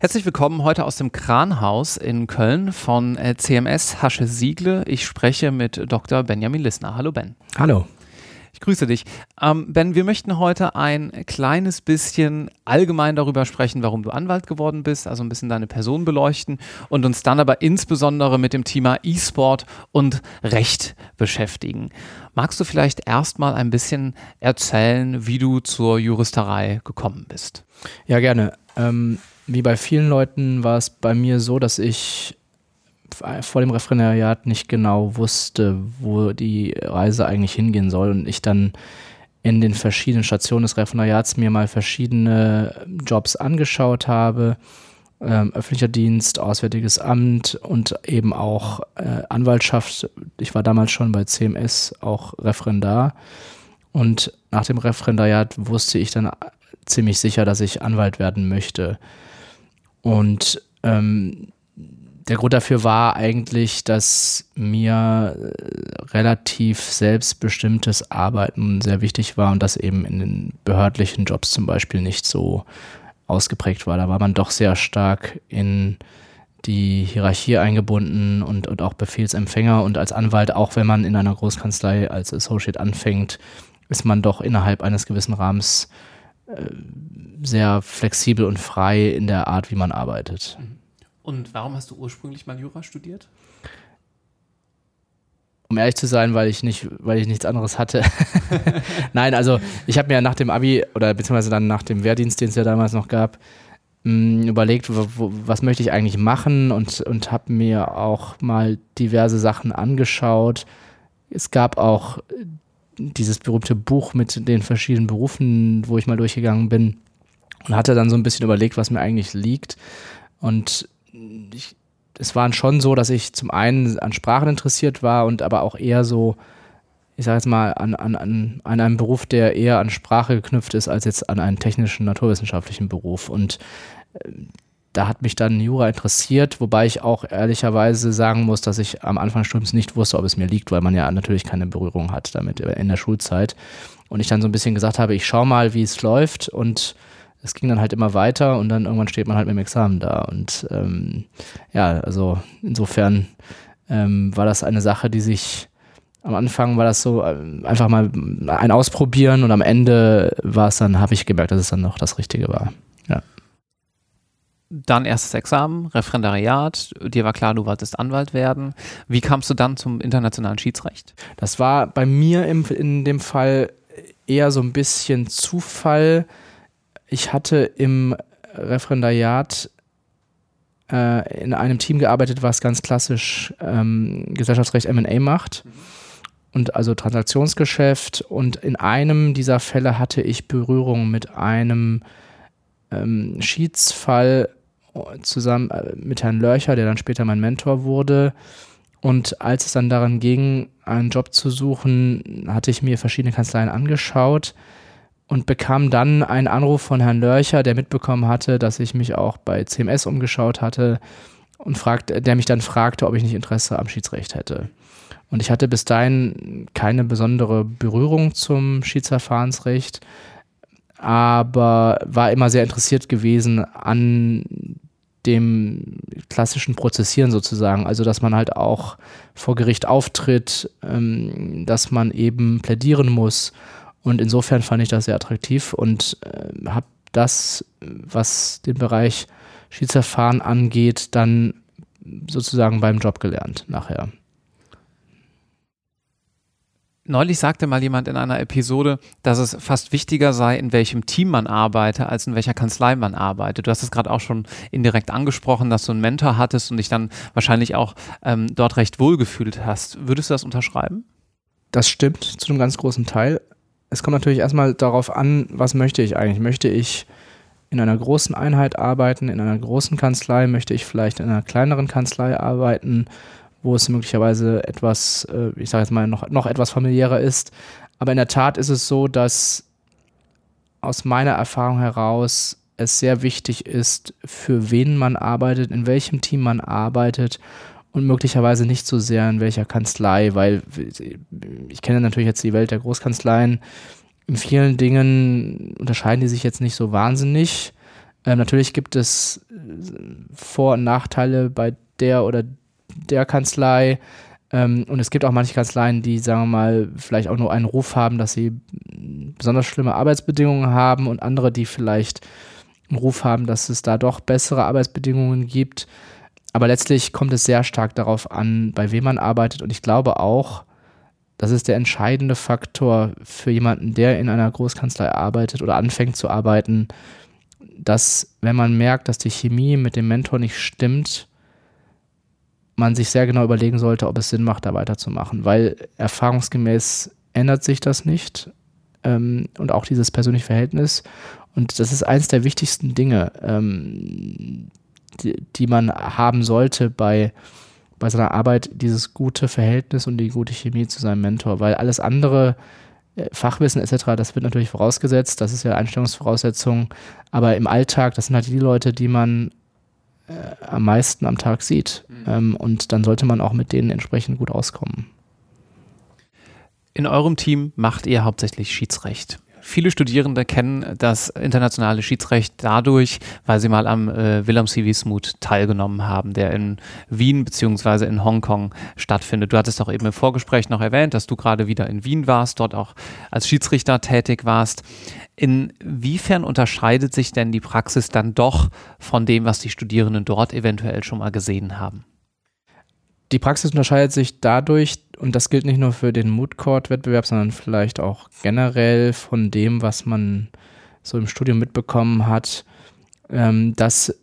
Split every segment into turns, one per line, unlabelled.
Herzlich willkommen heute aus dem Kranhaus in Köln von äh, CMS Hasche Siegle. Ich spreche mit Dr. Benjamin Lissner. Hallo Ben.
Hallo.
Grüße dich. Ähm, ben, wir möchten heute ein kleines bisschen allgemein darüber sprechen, warum du Anwalt geworden bist, also ein bisschen deine Person beleuchten und uns dann aber insbesondere mit dem Thema E-Sport und Recht beschäftigen. Magst du vielleicht erstmal ein bisschen erzählen, wie du zur Juristerei gekommen bist?
Ja, gerne. Ähm, wie bei vielen Leuten war es bei mir so, dass ich vor dem Referendariat nicht genau wusste, wo die Reise eigentlich hingehen soll und ich dann in den verschiedenen Stationen des Referendariats mir mal verschiedene Jobs angeschaut habe. Ähm, öffentlicher Dienst, Auswärtiges Amt und eben auch äh, Anwaltschaft. Ich war damals schon bei CMS auch Referendar. Und nach dem Referendariat wusste ich dann ziemlich sicher, dass ich Anwalt werden möchte. Und ähm, der Grund dafür war eigentlich, dass mir äh, relativ selbstbestimmtes Arbeiten sehr wichtig war und das eben in den behördlichen Jobs zum Beispiel nicht so ausgeprägt war. Da war man doch sehr stark in die Hierarchie eingebunden und, und auch Befehlsempfänger und als Anwalt, auch wenn man in einer Großkanzlei als Associate anfängt, ist man doch innerhalb eines gewissen Rahmens äh, sehr flexibel und frei in der Art, wie man arbeitet.
Mhm. Und warum hast du ursprünglich mal Jura studiert?
Um ehrlich zu sein, weil ich nicht, weil ich nichts anderes hatte. Nein, also ich habe mir nach dem Abi oder beziehungsweise dann nach dem Wehrdienst, den es ja damals noch gab, mm, überlegt, wo, was möchte ich eigentlich machen und, und habe mir auch mal diverse Sachen angeschaut. Es gab auch dieses berühmte Buch mit den verschiedenen Berufen, wo ich mal durchgegangen bin und hatte dann so ein bisschen überlegt, was mir eigentlich liegt. Und ich, es waren schon so, dass ich zum einen an Sprachen interessiert war und aber auch eher so, ich sage jetzt mal, an, an, an, einem Beruf, der eher an Sprache geknüpft ist, als jetzt an einen technischen, naturwissenschaftlichen Beruf. Und äh, da hat mich dann Jura interessiert, wobei ich auch ehrlicherweise sagen muss, dass ich am Anfang des Studiums nicht wusste, ob es mir liegt, weil man ja natürlich keine Berührung hat damit in der Schulzeit. Und ich dann so ein bisschen gesagt habe, ich schaue mal, wie es läuft und es ging dann halt immer weiter und dann irgendwann steht man halt mit dem Examen da. Und ähm, ja, also insofern ähm, war das eine Sache, die sich am Anfang war das so äh, einfach mal ein Ausprobieren und am Ende war es dann, habe ich gemerkt, dass es dann noch das Richtige war. Ja.
Dann erstes Examen, Referendariat, dir war klar, du wolltest Anwalt werden. Wie kamst du dann zum internationalen Schiedsrecht?
Das war bei mir im, in dem Fall eher so ein bisschen Zufall ich hatte im Referendariat äh, in einem Team gearbeitet, was ganz klassisch ähm, Gesellschaftsrecht MA macht. Und also Transaktionsgeschäft. Und in einem dieser Fälle hatte ich Berührung mit einem ähm, Schiedsfall zusammen äh, mit Herrn Lörcher, der dann später mein Mentor wurde. Und als es dann daran ging, einen Job zu suchen, hatte ich mir verschiedene Kanzleien angeschaut und bekam dann einen Anruf von Herrn Lörcher, der mitbekommen hatte, dass ich mich auch bei CMS umgeschaut hatte und fragt, der mich dann fragte, ob ich nicht Interesse am Schiedsrecht hätte. Und ich hatte bis dahin keine besondere Berührung zum Schiedsverfahrensrecht, aber war immer sehr interessiert gewesen an dem klassischen Prozessieren sozusagen. Also, dass man halt auch vor Gericht auftritt, ähm, dass man eben plädieren muss und insofern fand ich das sehr attraktiv und äh, habe das, was den Bereich Schiedsverfahren angeht, dann sozusagen beim Job gelernt nachher.
Neulich sagte mal jemand in einer Episode, dass es fast wichtiger sei, in welchem Team man arbeite, als in welcher Kanzlei man arbeitet. Du hast es gerade auch schon indirekt angesprochen, dass du einen Mentor hattest und dich dann wahrscheinlich auch ähm, dort recht wohl gefühlt hast. Würdest du das unterschreiben?
Das stimmt zu einem ganz großen Teil es kommt natürlich erstmal darauf an, was möchte ich eigentlich? Möchte ich in einer großen Einheit arbeiten, in einer großen Kanzlei? Möchte ich vielleicht in einer kleineren Kanzlei arbeiten, wo es möglicherweise etwas, äh, ich sage jetzt mal, noch, noch etwas familiärer ist? Aber in der Tat ist es so, dass aus meiner Erfahrung heraus es sehr wichtig ist, für wen man arbeitet, in welchem Team man arbeitet und möglicherweise nicht so sehr in welcher Kanzlei, weil ich kenne natürlich jetzt die Welt der Großkanzleien. in vielen Dingen unterscheiden die sich jetzt nicht so wahnsinnig. Ähm, natürlich gibt es äh, Vor- und Nachteile bei der oder der Kanzlei. Ähm, und es gibt auch manche Kanzleien, die, sagen wir mal, vielleicht auch nur einen Ruf haben, dass sie besonders schlimme Arbeitsbedingungen haben und andere, die vielleicht einen Ruf haben, dass es da doch bessere Arbeitsbedingungen gibt. Aber letztlich kommt es sehr stark darauf an, bei wem man arbeitet. Und ich glaube auch, das ist der entscheidende Faktor für jemanden, der in einer Großkanzlei arbeitet oder anfängt zu arbeiten, dass wenn man merkt, dass die Chemie mit dem Mentor nicht stimmt, man sich sehr genau überlegen sollte, ob es Sinn macht, da weiterzumachen, weil erfahrungsgemäß ändert sich das nicht ähm, und auch dieses persönliche Verhältnis. Und das ist eines der wichtigsten Dinge, ähm, die, die, man haben sollte bei, bei seiner Arbeit, dieses gute Verhältnis und die gute Chemie zu seinem Mentor, weil alles andere, äh, Fachwissen etc., das wird natürlich vorausgesetzt, das ist ja Einstellungsvoraussetzung, aber im Alltag, das sind halt die Leute, die man äh, am meisten am Tag sieht. Mhm. Ähm, und dann sollte man auch mit denen entsprechend gut auskommen.
In eurem Team macht ihr hauptsächlich Schiedsrecht. Viele Studierende kennen das internationale Schiedsrecht dadurch, weil sie mal am äh, Willem C. Wismut teilgenommen haben, der in Wien bzw. in Hongkong stattfindet. Du hattest doch eben im Vorgespräch noch erwähnt, dass du gerade wieder in Wien warst, dort auch als Schiedsrichter tätig warst. Inwiefern unterscheidet sich denn die Praxis dann doch von dem, was die Studierenden dort eventuell schon mal gesehen haben?
Die Praxis unterscheidet sich dadurch, und das gilt nicht nur für den Mood Court Wettbewerb, sondern vielleicht auch generell von dem, was man so im Studium mitbekommen hat, ähm, dass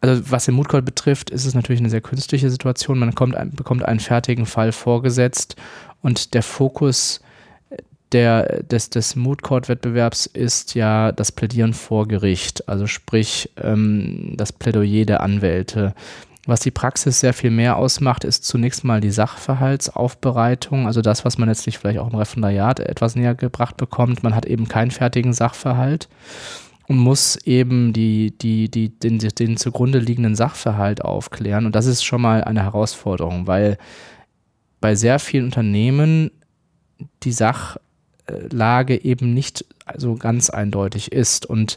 also was den Mood Court betrifft, ist es natürlich eine sehr künstliche Situation. Man kommt, bekommt einen fertigen Fall vorgesetzt und der Fokus der, des, des Mood Court Wettbewerbs ist ja das Plädieren vor Gericht, also sprich ähm, das Plädoyer der Anwälte. Was die Praxis sehr viel mehr ausmacht, ist zunächst mal die Sachverhaltsaufbereitung, also das, was man letztlich vielleicht auch im Referendariat etwas näher gebracht bekommt. Man hat eben keinen fertigen Sachverhalt und muss eben die, die, die, den, den zugrunde liegenden Sachverhalt aufklären. Und das ist schon mal eine Herausforderung, weil bei sehr vielen Unternehmen die Sachlage eben nicht so ganz eindeutig ist. Und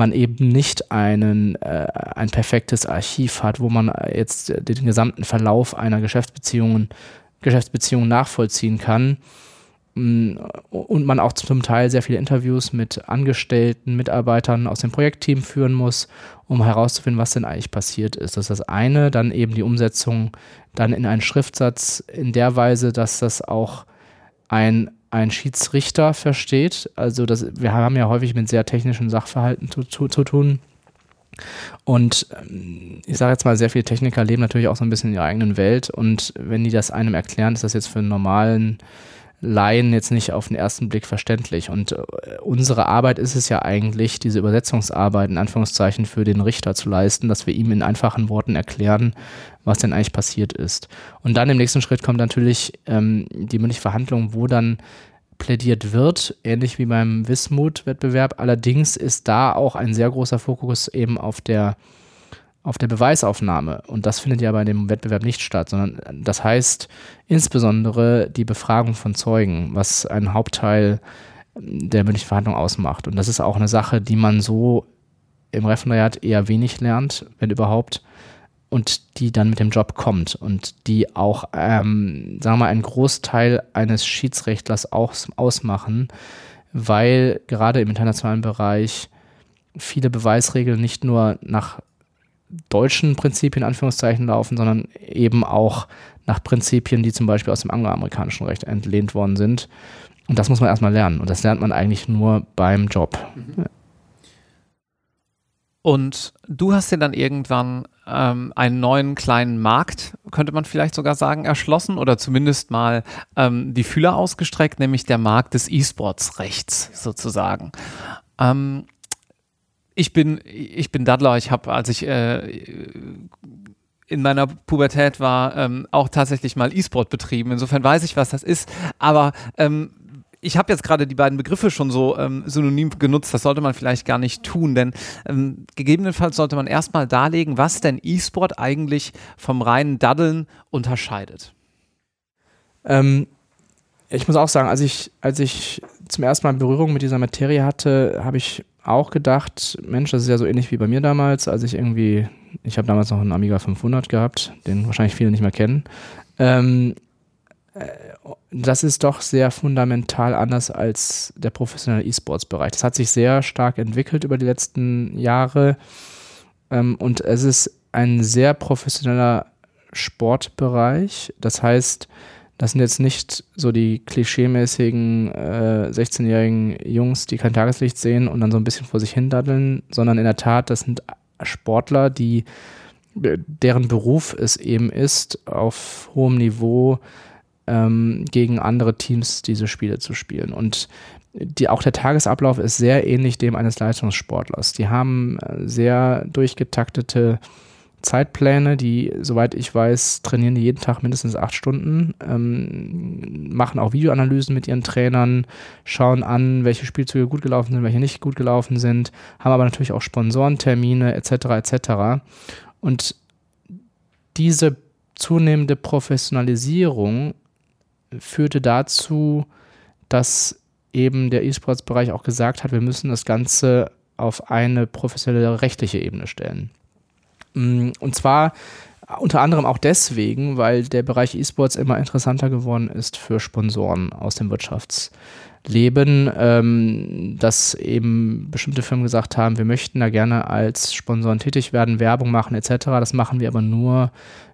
man eben nicht einen, äh, ein perfektes Archiv hat, wo man jetzt den gesamten Verlauf einer Geschäftsbeziehung, Geschäftsbeziehung nachvollziehen kann mm, und man auch zum Teil sehr viele Interviews mit Angestellten, Mitarbeitern aus dem Projektteam führen muss, um herauszufinden, was denn eigentlich passiert ist. Das ist das eine, dann eben die Umsetzung dann in einen Schriftsatz in der Weise, dass das auch ein ein Schiedsrichter versteht. Also das, wir haben ja häufig mit sehr technischen Sachverhalten zu, zu, zu tun. Und ähm, ich sage jetzt mal, sehr viele Techniker leben natürlich auch so ein bisschen in ihrer eigenen Welt. Und wenn die das einem erklären, ist das jetzt für einen normalen Laien jetzt nicht auf den ersten Blick verständlich. Und äh, unsere Arbeit ist es ja eigentlich, diese Übersetzungsarbeit in Anführungszeichen für den Richter zu leisten, dass wir ihm in einfachen Worten erklären, was denn eigentlich passiert ist. Und dann im nächsten Schritt kommt natürlich ähm, die mündliche Verhandlung, wo dann plädiert wird, ähnlich wie beim Wismut-Wettbewerb. Allerdings ist da auch ein sehr großer Fokus eben auf der auf der Beweisaufnahme. Und das findet ja bei dem Wettbewerb nicht statt, sondern das heißt insbesondere die Befragung von Zeugen, was einen Hauptteil der mündlichen Verhandlung ausmacht. Und das ist auch eine Sache, die man so im Referendariat eher wenig lernt, wenn überhaupt, und die dann mit dem Job kommt und die auch, ähm, sagen wir mal, einen Großteil eines Schiedsrechtlers aus, ausmachen, weil gerade im internationalen Bereich viele Beweisregeln nicht nur nach deutschen Prinzipien in Anführungszeichen laufen, sondern eben auch nach Prinzipien, die zum Beispiel aus dem angloamerikanischen Recht entlehnt worden sind. Und das muss man erstmal lernen. Und das lernt man eigentlich nur beim Job. Mhm.
Und du hast dir dann irgendwann ähm, einen neuen kleinen Markt, könnte man vielleicht sogar sagen, erschlossen oder zumindest mal ähm, die Fühler ausgestreckt, nämlich der Markt des E-Sports-Rechts sozusagen. Ähm, ich bin, ich bin Daddler. Ich habe, als ich äh, in meiner Pubertät war, ähm, auch tatsächlich mal E-Sport betrieben. Insofern weiß ich, was das ist. Aber ähm, ich habe jetzt gerade die beiden Begriffe schon so ähm, synonym genutzt, das sollte man vielleicht gar nicht tun, denn ähm, gegebenenfalls sollte man erstmal darlegen, was denn E-Sport eigentlich vom reinen Daddeln unterscheidet.
Ähm, ich muss auch sagen, als ich, als ich zum ersten Mal Berührung mit dieser Materie hatte, habe ich auch gedacht, Mensch, das ist ja so ähnlich wie bei mir damals, als ich irgendwie, ich habe damals noch einen Amiga 500 gehabt, den wahrscheinlich viele nicht mehr kennen. Ähm, äh, das ist doch sehr fundamental anders als der professionelle E-Sports-Bereich. Das hat sich sehr stark entwickelt über die letzten Jahre ähm, und es ist ein sehr professioneller Sportbereich. Das heißt, das sind jetzt nicht so die klischeemäßigen äh, 16-jährigen Jungs, die kein Tageslicht sehen und dann so ein bisschen vor sich hin daddeln, sondern in der Tat, das sind Sportler, die deren Beruf es eben ist, auf hohem Niveau ähm, gegen andere Teams diese Spiele zu spielen. Und die, auch der Tagesablauf ist sehr ähnlich dem eines Leistungssportlers. Die haben äh, sehr durchgetaktete Zeitpläne, die, soweit ich weiß, trainieren die jeden Tag mindestens acht Stunden, ähm, machen auch Videoanalysen mit ihren Trainern, schauen an, welche Spielzüge gut gelaufen sind, welche nicht gut gelaufen sind, haben aber natürlich auch Sponsorentermine etc. etc. Und diese zunehmende Professionalisierung führte dazu, dass eben der E-Sports-Bereich auch gesagt hat, wir müssen das Ganze auf eine professionelle rechtliche Ebene stellen. Mm, und zwar unter anderem auch deswegen, weil der Bereich E-Sports immer interessanter geworden ist für Sponsoren aus dem Wirtschaftsleben, ähm, dass eben bestimmte Firmen gesagt haben, wir möchten da gerne als Sponsoren tätig werden, Werbung machen etc. Das machen wir aber nur,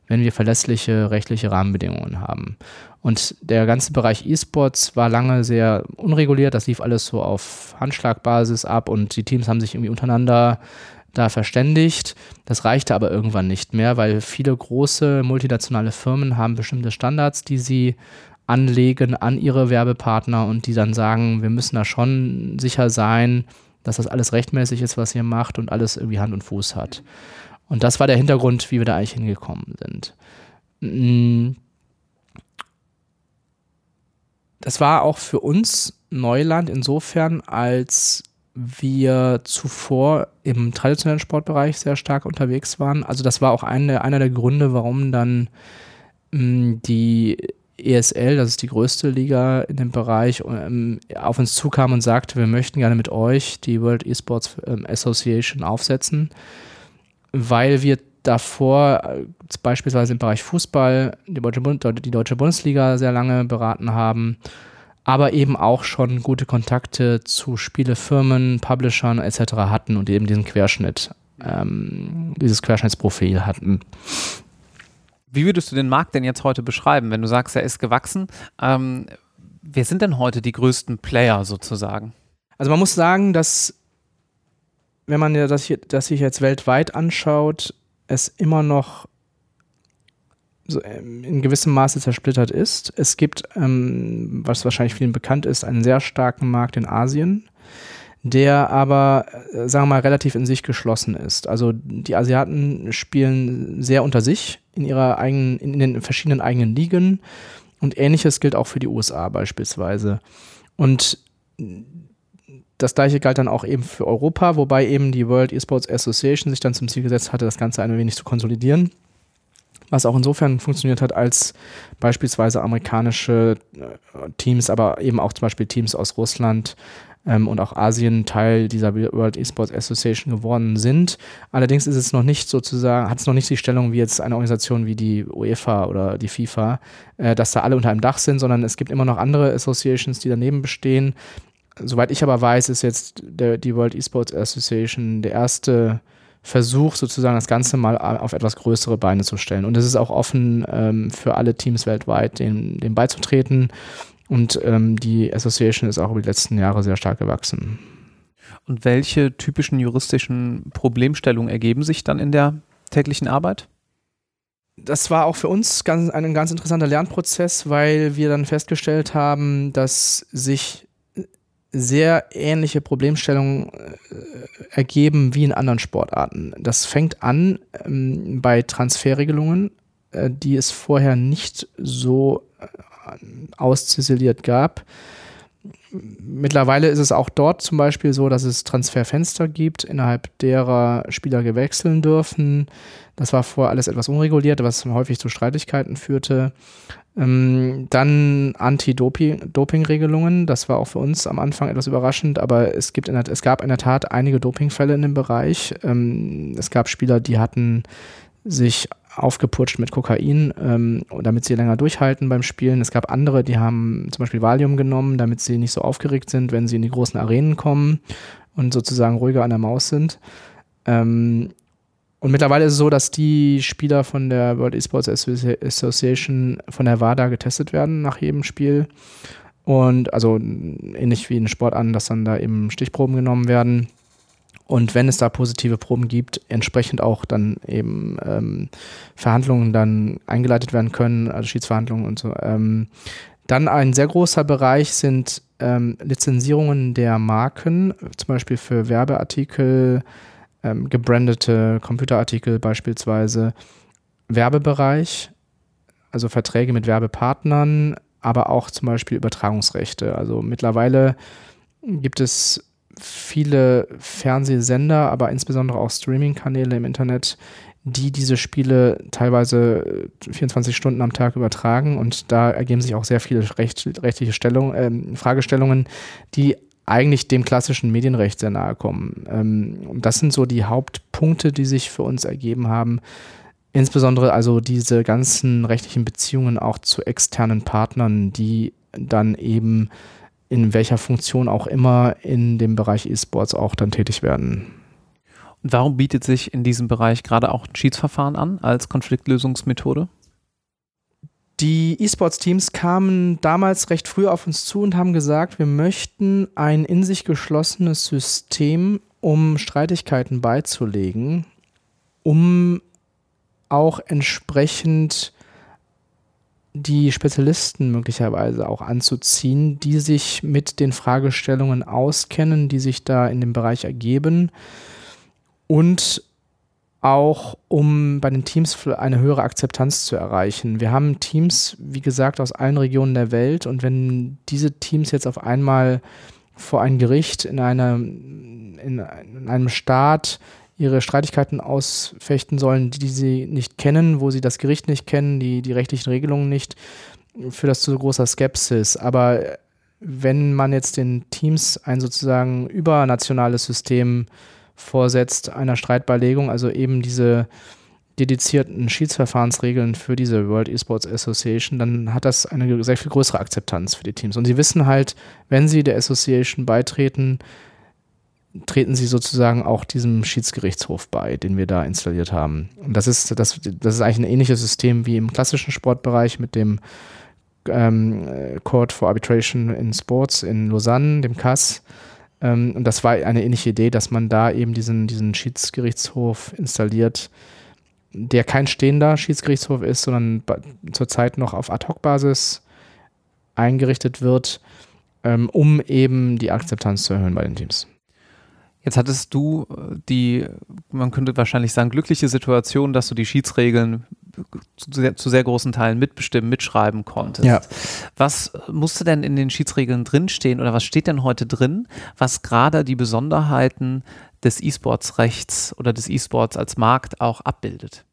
wenn wir verlässliche rechtliche Rahmenbedingungen haben. Und der ganze Bereich E-Sports war lange sehr unreguliert. Das lief alles so auf Handschlagbasis ab und die Teams haben sich irgendwie untereinander da verständigt. Das reichte aber irgendwann nicht mehr, weil viele große multinationale Firmen haben bestimmte Standards, die sie anlegen an ihre Werbepartner und die dann sagen, wir müssen da schon sicher sein, dass das alles rechtmäßig ist, was ihr macht und alles irgendwie Hand und Fuß hat. Und das war der Hintergrund, wie wir da eigentlich hingekommen sind. Mm. Das war auch für uns Neuland insofern, als wir zuvor im traditionellen Sportbereich sehr stark unterwegs waren. Also das war auch eine, einer der Gründe, warum dann mh, mm, die ESL, das ist die größte Liga in dem Bereich, ähm, auf uns zukam und sagte, wir möchten gerne mit euch die World Esports ähm, Association aufsetzen, weil wir davor äh, beispielsweise im Bereich Fußball die Deutsche, die Deutsche Bundesliga sehr lange beraten haben aber eben auch schon gute Kontakte zu Spielefirmen, Publishern etc. hatten und eben diesen Querschnitt, ähm, dieses Querschnittsprofil hatten.
Wie würdest du den Markt denn jetzt heute beschreiben, wenn du sagst, er ist gewachsen? Ähm, wer sind denn heute die größten Player sozusagen?
Also man muss sagen, dass wenn man das, hier, das sich jetzt weltweit anschaut, es immer noch so, ähm, in gewissem Maße zersplittert ist. Es gibt, ähm, was wahrscheinlich vielen bekannt ist, einen sehr starken Markt in Asien, der aber, äh, sagen wir mal, relativ in sich geschlossen ist. Also die Asiaten spielen sehr unter sich in ihrer eigenen, in den verschiedenen eigenen Ligen und ähnliches gilt auch für die USA beispielsweise. Und das gleiche galt dann auch eben für Europa, wobei eben die World Esports Association sich dann zum Ziel gesetzt hatte, das Ganze ein wenig zu konsolidieren was auch insofern funktioniert hat, als beispielsweise amerikanische äh, Teams, aber eben auch zum Beispiel Teams aus Russland ähm, und auch Asien Teil dieser World Esports Association geworden sind. Allerdings ist es noch nicht sozusagen, hat es noch nicht die Stellung wie jetzt eine Organisation wie die UEFA oder die FIFA, äh, dass da alle unter einem Dach sind, sondern es gibt immer noch andere Associations, die daneben bestehen. Soweit ich aber weiß, ist jetzt der, die World Esports Association der erste Versuch, sozusagen das Ganze mal auf etwas größere Beine zu stellen. Und es ist auch offen ähm, für alle Teams weltweit, dem, dem beizutreten. Und ähm, die Association ist auch über die letzten Jahre sehr stark gewachsen.
Und welche typischen juristischen Problemstellungen ergeben sich dann in der täglichen Arbeit?
Das war auch für uns ganz, ein ganz interessanter Lernprozess, weil wir dann festgestellt haben, dass sich sehr ähnliche Problemstellungen äh, ergeben wie in anderen Sportarten. Das fängt an ähm, bei Transferregelungen, äh, die es vorher nicht so äh, ausziseliert gab. Mittlerweile ist es auch dort zum Beispiel so, dass es Transferfenster gibt, innerhalb derer Spieler gewechseln dürfen. Das war vorher alles etwas unreguliert, was häufig zu Streitigkeiten führte. Ähm, dann Anti-Doping-Regelungen. Das war auch für uns am Anfang etwas überraschend, aber es, gibt in der, es gab in der Tat einige Dopingfälle in dem Bereich. Ähm, es gab Spieler, die hatten sich aufgeputscht mit Kokain, ähm, damit sie länger durchhalten beim Spielen. Es gab andere, die haben zum Beispiel Valium genommen, damit sie nicht so aufgeregt sind, wenn sie in die großen Arenen kommen und sozusagen ruhiger an der Maus sind. Ähm, und mittlerweile ist es so, dass die Spieler von der World Esports Association von der WADA getestet werden nach jedem Spiel. Und also ähnlich wie in Sport an, dass dann da eben Stichproben genommen werden. Und wenn es da positive Proben gibt, entsprechend auch dann eben ähm, Verhandlungen dann eingeleitet werden können, also Schiedsverhandlungen und so. Ähm, dann ein sehr großer Bereich sind ähm, Lizenzierungen der Marken, zum Beispiel für Werbeartikel, ähm, gebrandete Computerartikel beispielsweise, Werbebereich, also Verträge mit Werbepartnern, aber auch zum Beispiel Übertragungsrechte. Also mittlerweile gibt es viele Fernsehsender, aber insbesondere auch Streaming-Kanäle im Internet, die diese Spiele teilweise 24 Stunden am Tag übertragen und da ergeben sich auch sehr viele recht, rechtliche Stellung, äh, Fragestellungen, die eigentlich dem klassischen Medienrecht sehr nahe kommen. Ähm, und das sind so die Hauptpunkte, die sich für uns ergeben haben. Insbesondere also diese ganzen rechtlichen Beziehungen auch zu externen Partnern, die dann eben in welcher Funktion auch immer in dem Bereich E-Sports auch dann tätig werden.
Und warum bietet sich in diesem Bereich gerade auch ein Schiedsverfahren an als Konfliktlösungsmethode?
Die E-Sports-Teams kamen damals recht früh auf uns zu und haben gesagt, wir möchten ein in sich geschlossenes System, um Streitigkeiten beizulegen, um auch entsprechend die Spezialisten möglicherweise auch anzuziehen, die sich mit den Fragestellungen auskennen, die sich da in dem Bereich ergeben und auch um bei den Teams eine höhere Akzeptanz zu erreichen. Wir haben Teams, wie gesagt, aus allen Regionen der Welt und wenn diese Teams jetzt auf einmal vor ein Gericht in, einer, in, in einem Staat ihre Streitigkeiten ausfechten sollen, die, sie nicht kennen, wo sie das Gericht nicht kennen, die, die rechtlichen Regelungen nicht, führt das zu großer Skepsis. Aber wenn man jetzt den Teams ein sozusagen übernationales System vorsetzt, einer Streitbeilegung, also eben diese dedizierten Schiedsverfahrensregeln für diese World Esports Association, dann hat das eine sehr viel größere Akzeptanz für die Teams. Und sie wissen halt, wenn sie der Association beitreten, treten sie sozusagen auch diesem Schiedsgerichtshof bei, den wir da installiert haben. Und das ist, das, das ist eigentlich ein ähnliches System wie im klassischen Sportbereich mit dem ähm, Court for Arbitration in Sports in Lausanne, dem CAS. Ähm, und das war eine ähnliche Idee, dass man da eben diesen, diesen Schiedsgerichtshof installiert, der kein stehender Schiedsgerichtshof ist, sondern zurzeit noch auf Ad-Hoc-Basis eingerichtet wird, ähm, um eben die Akzeptanz zu erhöhen bei den Teams.
Jetzt hattest du äh, die, man könnte wahrscheinlich sagen, glückliche Situation, dass du die Schiedsregeln zu sehr, zu sehr großen Teilen mitbestimmen, mitschreiben konntest. Ja. Was musste denn in den Schiedsregeln drinstehen oder was steht denn heute drin, was gerade die Besonderheiten des E-Sports-Rechts oder des E-Sports als Markt auch abbildet?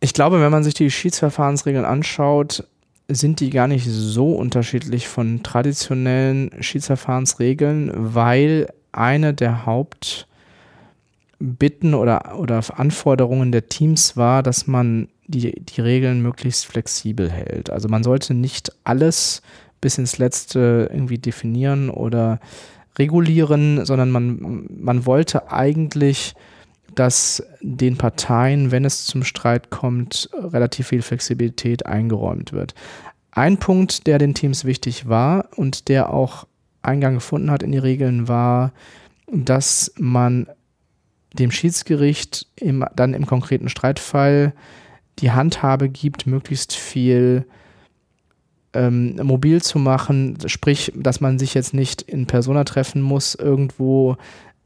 Ich glaube, wenn man sich die Schiedsverfahrensregeln anschaut, sind die gar nicht so unterschiedlich von traditionellen Schiedsverfahrensregeln, weil eine der Hauptbitten oder, oder Anforderungen der Teams war, dass man die, die Regeln möglichst flexibel hält. Also man sollte nicht alles bis ins Letzte irgendwie definieren oder regulieren, sondern man, man wollte eigentlich, dass den Parteien, wenn es zum Streit kommt, relativ viel Flexibilität eingeräumt wird. Ein Punkt, der den Teams wichtig war und der auch Eingang gefunden hat in die Regeln, war, dass man dem Schiedsgericht im, dann im konkreten Streitfall die Handhabe gibt, möglichst viel ähm, mobil zu machen, sprich, dass man sich jetzt nicht in Persona treffen muss irgendwo,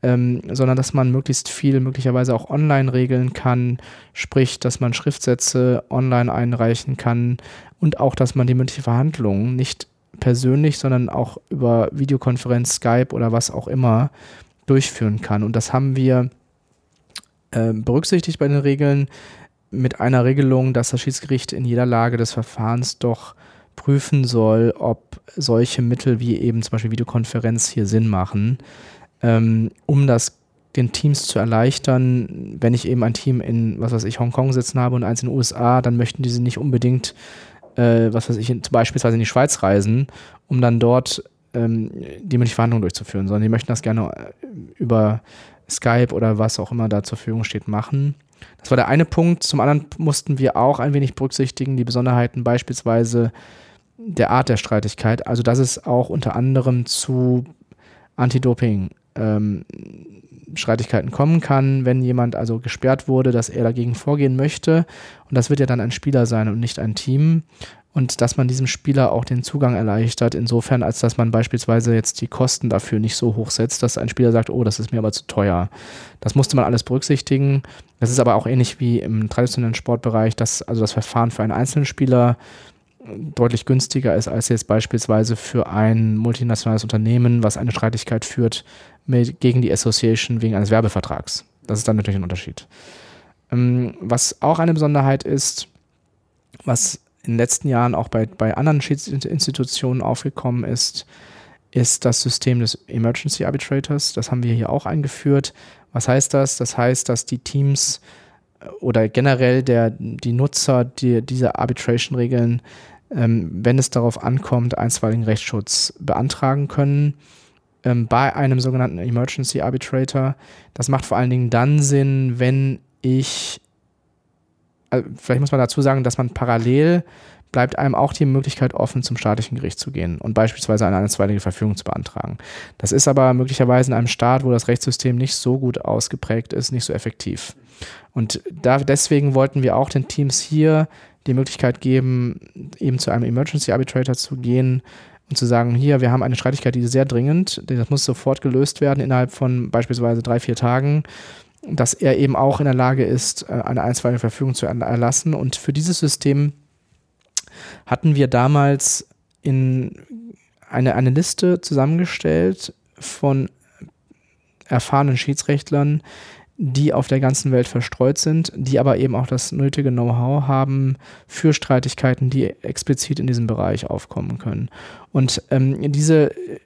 ähm, sondern dass man möglichst viel möglicherweise auch online regeln kann, sprich, dass man Schriftsätze online einreichen kann und auch, dass man die mündliche Verhandlung nicht persönlich, sondern auch über Videokonferenz, Skype oder was auch immer durchführen kann. Und das haben wir äh, berücksichtigt bei den Regeln mit einer Regelung, dass das Schiedsgericht in jeder Lage des Verfahrens doch prüfen soll, ob solche Mittel wie eben zum Beispiel Videokonferenz hier Sinn machen, ähm, um das den Teams zu erleichtern. Wenn ich eben ein Team in, was weiß ich, Hongkong sitzen habe und eins in den USA, dann möchten diese nicht unbedingt, äh, was weiß ich, in, beispielsweise in die Schweiz reisen, um dann dort ähm, die mündliche Verhandlung durchzuführen, sondern die möchten das gerne äh, über Skype oder was auch immer da zur Verfügung steht, machen. Das war der eine Punkt. Zum anderen mussten wir auch ein wenig berücksichtigen, die Besonderheiten beispielsweise der Art der Streitigkeit. Also, dass es auch unter anderem zu Anti-Doping ähm, Streitigkeiten kommen kann, wenn jemand also gesperrt wurde, dass er dagegen vorgehen möchte. Und das wird ja dann ein Spieler sein und nicht ein Team und dass man diesem Spieler auch den Zugang erleichtert, insofern, als dass man beispielsweise jetzt die Kosten dafür nicht so hoch setzt, dass ein Spieler sagt, oh, das ist mir aber zu teuer. Das musste man alles berücksichtigen. Das ist aber auch ähnlich wie im traditionellen Sportbereich, dass also das Verfahren für einen einzelnen Spieler deutlich günstiger ist als jetzt beispielsweise für ein multinationales Unternehmen, was eine Streitigkeit führt mit, gegen die Association wegen eines Werbevertrags. Das ist dann natürlich ein Unterschied. Ähm, was auch eine Besonderheit ist, was in den letzten Jahren auch bei, bei anderen Schiedsinstitutionen aufgekommen ist, ist das System des Emergency Arbitrators. Das haben wir hier auch eingeführt. Was heißt das? Das heißt, dass die Teams äh, oder generell der, die Nutzer die, dieser Arbitration-Regeln, wenn es darauf ankommt, einstweiligen Rechtsschutz beantragen können ähm, bei einem sogenannten Emergency Arbitrator. Das macht vor allen Dingen dann Sinn, wenn ich also vielleicht muss man dazu sagen, dass man parallel bleibt einem auch die Möglichkeit offen, zum staatlichen Gericht zu gehen und beispielsweise eine einstweilige Verfügung zu beantragen. Das ist aber möglicherweise in einem Staat, wo das Rechtssystem nicht so gut ausgeprägt ist, nicht so effektiv. Und da, deswegen wollten wir auch den Teams hier die Möglichkeit geben, eben zu einem Emergency Arbitrator zu gehen und zu sagen, hier, wir haben eine Streitigkeit, die ist sehr dringend, das muss sofort gelöst werden innerhalb von beispielsweise drei, vier Tagen dass er eben auch in der Lage ist, äh, eine einstweilige Verfügung zu erlassen. Und für dieses System hatten wir damals in eine, eine Liste zusammengestellt von erfahrenen Schiedsrechtlern, die auf der ganzen Welt verstreut sind, die aber eben auch das nötige Know-how haben für Streitigkeiten, die explizit in diesem Bereich aufkommen können. Und ähm, diese äh,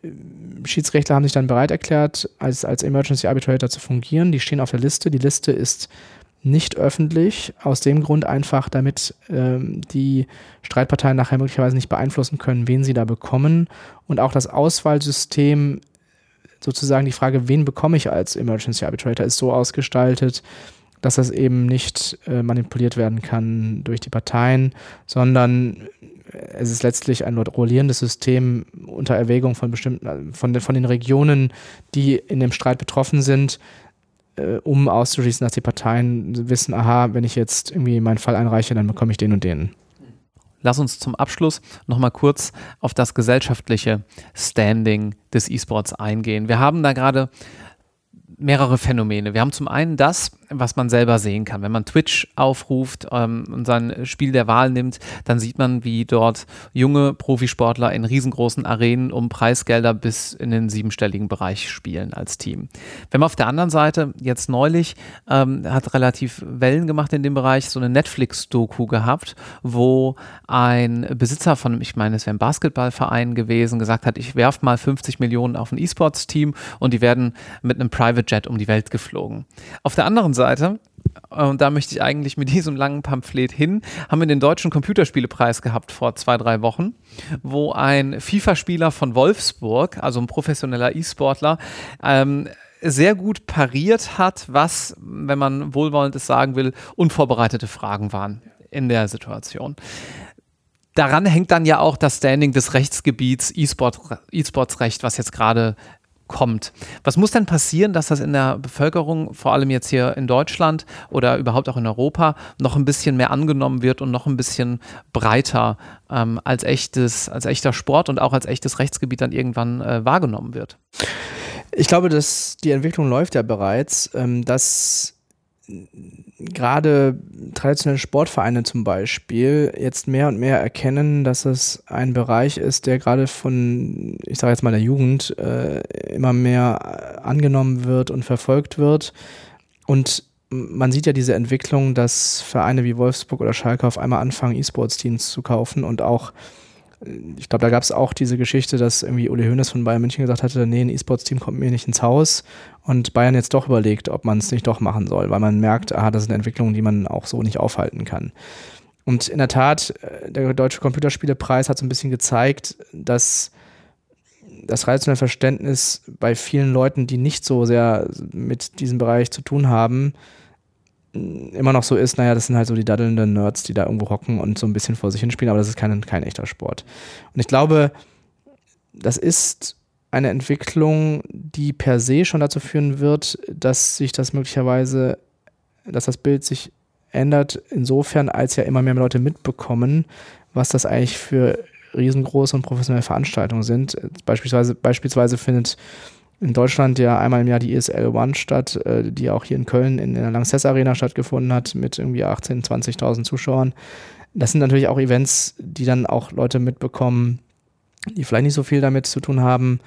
Schiedsrechtler haben sich dann bereit erklärt, als, als Emergency Arbitrator zu fungieren. Die stehen auf der Liste. Die Liste ist nicht öffentlich, aus dem Grund einfach, damit ähm, die Streitparteien nachher möglicherweise nicht beeinflussen können, wen sie da bekommen. Und auch das Auswahlsystem sozusagen die Frage, wen bekomme ich als Emergency Arbitrator, ist so ausgestaltet, dass das eben nicht äh, manipuliert werden kann durch die Parteien, sondern es ist letztlich ein rollierendes System unter Erwägung von bestimmten, äh, von, von den Regionen, die in dem Streit betroffen sind, äh, um auszuschließen, dass die Parteien wissen, aha, wenn ich jetzt irgendwie meinen Fall einreiche, dann bekomme ich den und den.
Lass uns zum Abschluss nochmal kurz auf das gesellschaftliche Standing des E-Sports eingehen. Wir haben da gerade mehrere Phänomene. Wir haben zum einen das, was man selber sehen kann. Wenn man Twitch aufruft ähm, und sein Spiel der Wahl nimmt, dann sieht man, wie dort junge Profisportler in riesengroßen Arenen um Preisgelder bis in den siebenstelligen Bereich spielen als Team. Wenn man auf der anderen Seite jetzt neulich ähm, hat relativ Wellen gemacht in dem Bereich, so eine Netflix-Doku gehabt, wo ein Besitzer von, ich meine, es wäre ein Basketballverein gewesen, gesagt hat, ich werfe mal 50 Millionen auf ein E-Sports-Team und die werden mit einem Private Jet um die Welt geflogen. Auf der anderen Seite, und da möchte ich eigentlich mit diesem langen Pamphlet hin, haben wir den Deutschen Computerspielepreis gehabt vor zwei, drei Wochen, wo ein FIFA-Spieler von Wolfsburg, also ein professioneller E-Sportler, ähm, sehr gut pariert hat, was, wenn man wohlwollend sagen will, unvorbereitete Fragen waren in der Situation daran hängt dann ja auch das Standing des Rechtsgebiets E-Sports-Recht, was jetzt gerade kommt. Was muss denn passieren, dass das in der Bevölkerung, vor allem jetzt hier in Deutschland oder überhaupt auch in Europa, noch ein bisschen mehr angenommen wird und noch ein bisschen breiter ähm, als, echtes, als echter Sport und auch als echtes Rechtsgebiet dann irgendwann äh, wahrgenommen wird?
Ich glaube, dass die Entwicklung läuft ja bereits, ähm, dass gerade traditionelle Sportvereine zum Beispiel jetzt mehr und mehr erkennen, dass es ein Bereich ist, der gerade von, ich sage jetzt mal der Jugend, äh, immer mehr angenommen wird und verfolgt wird. Und man sieht ja diese Entwicklung, dass Vereine wie Wolfsburg oder Schalke auf einmal anfangen, E-Sports-Teams zu kaufen und auch ich glaube, da gab es auch diese Geschichte, dass irgendwie Uli Hoeneß von Bayern München gesagt hatte, nee, ein E-Sports-Team kommt mir nicht ins Haus und Bayern jetzt doch überlegt, ob man es nicht doch machen soll, weil man merkt, aha, das ist eine Entwicklung, die man auch so nicht aufhalten kann. Und in der Tat, äh, der Deutsche Computerspielepreis hat so ein bisschen gezeigt, dass das traditionelle Verständnis bei vielen Leuten, die nicht so sehr mit diesem Bereich zu tun haben, immer noch so ist, naja, das sind halt so die daddelnden Nerds, die da irgendwo hocken und so ein bisschen vor sich hinspielen, aber das ist kein, kein echter Sport. Und ich glaube, das ist eine Entwicklung, die per se schon dazu führen wird, dass sich das möglicherweise, dass das Bild sich ändert, insofern, als ja immer mehr Leute mitbekommen, was das eigentlich für riesengroße und professionelle Veranstaltungen sind. Beispielsweise, beispielsweise findet in Deutschland ja einmal im Jahr die ESL One statt, äh, die auch hier in Köln in der Lanxess Arena stattgefunden hat mit irgendwie 18.000, 20.000 Zuschauern. Das sind natürlich auch Events, die dann auch Leute mitbekommen, die vielleicht nicht so viel damit zu tun haben.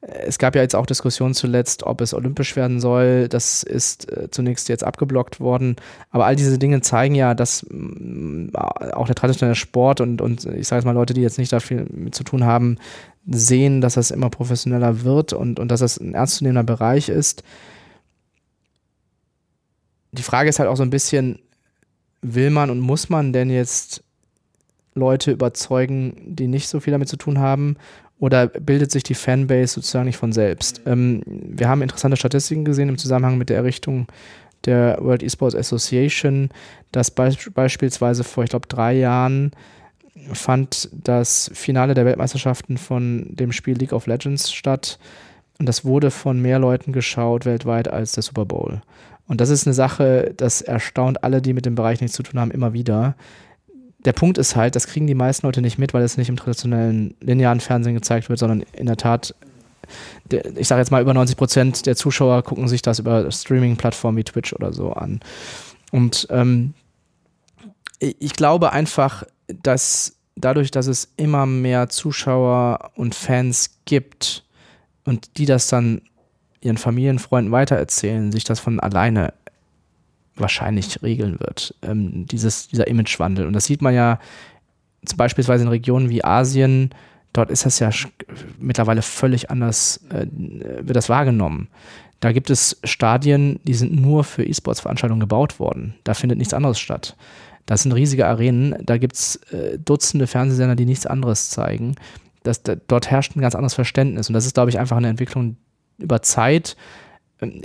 Es gab ja jetzt auch Diskussionen zuletzt, ob es olympisch werden soll. Das ist äh, zunächst jetzt abgeblockt worden. Aber all diese Dinge zeigen ja, dass mh, auch der traditionelle Sport und, und ich sage jetzt mal Leute, die jetzt nicht da viel mit zu tun haben, sehen, dass das immer professioneller wird und, und dass das ein ernstzunehmender Bereich ist. Die Frage ist halt auch so ein bisschen, will man und muss man denn jetzt Leute überzeugen, die nicht so viel damit zu tun haben? Oder bildet sich die Fanbase sozusagen nicht von selbst? Ähm, wir haben interessante Statistiken gesehen im Zusammenhang mit der Errichtung der World Esports Association, dass beisp beispielsweise vor, ich glaube, drei Jahren fand das Finale der Weltmeisterschaften von dem Spiel League of Legends statt. Und das wurde von mehr Leuten geschaut weltweit als der Super Bowl. Und das ist eine Sache, das erstaunt alle, die mit dem Bereich nichts zu tun haben, immer wieder. Der Punkt ist halt, das kriegen die meisten Leute nicht mit, weil es nicht im traditionellen linearen Fernsehen gezeigt wird, sondern in der Tat, ich sage jetzt mal, über 90 Prozent der Zuschauer gucken sich das über Streaming-Plattformen wie Twitch oder so an. Und ähm, ich glaube einfach, dass dadurch, dass es immer mehr Zuschauer und Fans gibt und die das dann ihren Familienfreunden weitererzählen, sich das von alleine wahrscheinlich regeln wird, ähm, dieses, dieser Imagewandel. Und das sieht man ja beispielsweise in Regionen wie Asien, dort ist das ja mittlerweile völlig anders, äh, wird das wahrgenommen. Da gibt es Stadien, die sind nur für E-Sports-Veranstaltungen gebaut worden. Da findet nichts anderes statt. Das sind riesige Arenen, da gibt es äh, Dutzende Fernsehsender, die nichts anderes zeigen. Das, da, dort herrscht ein ganz anderes Verständnis und das ist, glaube ich, einfach eine Entwicklung über Zeit. Ähm,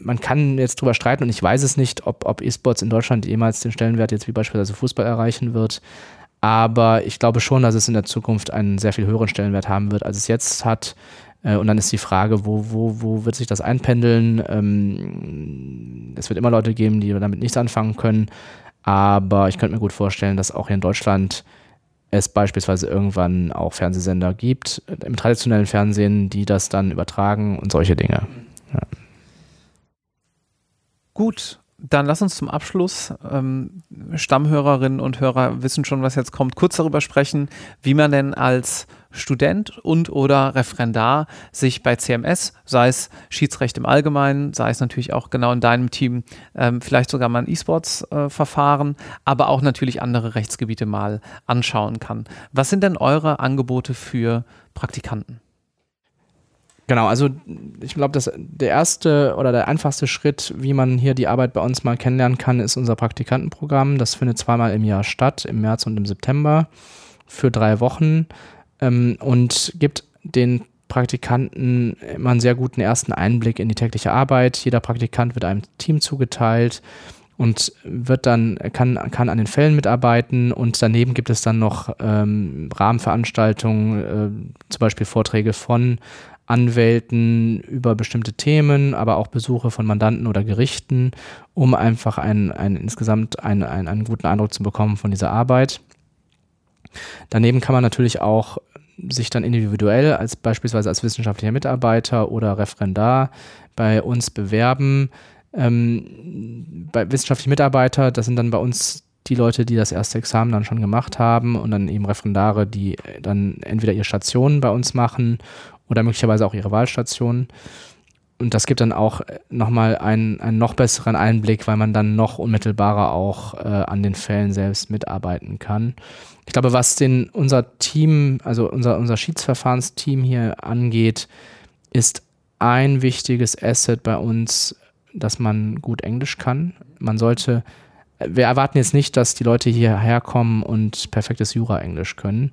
man kann jetzt drüber streiten und ich weiß es nicht, ob, ob E-Sports in Deutschland jemals den Stellenwert jetzt wie beispielsweise Fußball erreichen wird. Aber ich glaube schon, dass es in der Zukunft einen sehr viel höheren Stellenwert haben wird, als es jetzt hat. Äh, und dann ist die Frage, wo, wo, wo wird sich das einpendeln? Ähm, es wird immer Leute geben, die damit nichts anfangen können. Aber ich könnte mir gut vorstellen, dass auch hier in Deutschland es beispielsweise irgendwann auch Fernsehsender gibt, im traditionellen Fernsehen, die das dann übertragen und solche Dinge. Ja.
Gut, dann lass uns zum Abschluss, ähm, Stammhörerinnen und Hörer wissen schon, was jetzt kommt, kurz darüber sprechen, wie man denn als Student und oder Referendar sich bei CMS, sei es Schiedsrecht im Allgemeinen, sei es natürlich auch genau in deinem Team, ähm, vielleicht sogar mal ein E-Sports-Verfahren, äh, aber auch natürlich andere Rechtsgebiete mal anschauen kann. Was sind denn eure Angebote für Praktikanten?
Genau, also ich glaube, dass der erste oder der einfachste Schritt, wie man hier die Arbeit bei uns mal kennenlernen kann, ist unser Praktikantenprogramm. Das findet zweimal im Jahr statt, im März und im September für drei Wochen ähm, und gibt den Praktikanten immer einen sehr guten ersten Einblick in die tägliche Arbeit. Jeder Praktikant wird einem Team zugeteilt und wird dann, kann, kann an den Fällen mitarbeiten und daneben gibt es dann noch ähm, Rahmenveranstaltungen, äh, zum Beispiel Vorträge von Anwälten über bestimmte Themen, aber auch Besuche von Mandanten oder Gerichten, um einfach einen, einen insgesamt einen, einen, einen guten Eindruck zu bekommen von dieser Arbeit. Daneben kann man natürlich auch sich dann individuell als beispielsweise als wissenschaftlicher Mitarbeiter oder Referendar bei uns bewerben. Ähm, bei wissenschaftlichen Mitarbeiter, das sind dann bei uns die Leute, die das erste Examen dann schon gemacht haben und dann eben Referendare, die dann entweder ihre Stationen bei uns machen oder möglicherweise auch ihre Wahlstationen. Und das gibt dann auch nochmal einen, einen noch besseren Einblick, weil man dann noch unmittelbarer auch äh, an den Fällen selbst mitarbeiten kann. Ich glaube, was den, unser Team, also unser, unser Schiedsverfahrensteam hier angeht, ist ein wichtiges Asset bei uns, dass man gut Englisch kann. Man sollte wir erwarten jetzt nicht, dass die Leute hierher kommen und perfektes Jura-Englisch können.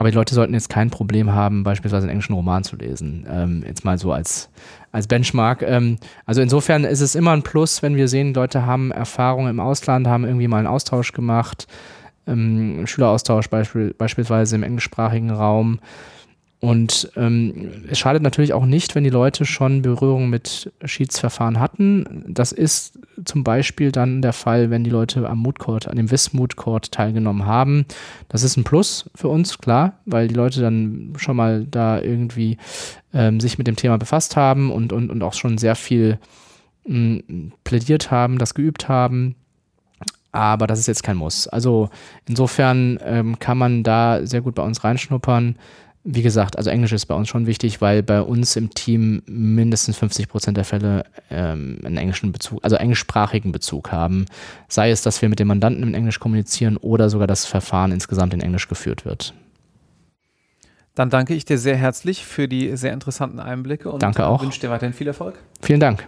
Aber die Leute sollten jetzt kein Problem haben, beispielsweise einen englischen Roman zu lesen. Ähm, jetzt mal so als, als Benchmark. Ähm, also insofern ist es immer ein Plus, wenn wir sehen, Leute haben Erfahrung im Ausland, haben irgendwie mal einen Austausch gemacht, ähm, Schüleraustausch beispiel, beispielsweise im englischsprachigen Raum. Und ähm, es schadet natürlich auch nicht, wenn die Leute schon Berührung mit Schiedsverfahren hatten. Das ist zum Beispiel dann der Fall, wenn die Leute am Court, an dem Wismut Court teilgenommen haben. Das ist ein Plus für uns, klar, weil die Leute dann schon mal da irgendwie ähm, sich mit dem Thema befasst haben und, und, und auch schon sehr viel mh, plädiert haben, das geübt haben. Aber das ist jetzt kein Muss. Also insofern ähm, kann man da sehr gut bei uns reinschnuppern wie gesagt, also Englisch ist bei uns schon wichtig, weil bei uns im Team mindestens 50 Prozent der Fälle ähm, einen englischen Bezug, also englischsprachigen Bezug haben. Sei es, dass wir mit dem Mandanten in Englisch kommunizieren oder sogar das Verfahren insgesamt in Englisch geführt wird.
Dann danke ich dir sehr herzlich für die sehr interessanten Einblicke
und danke auch.
wünsche dir weiterhin viel Erfolg.
Vielen Dank.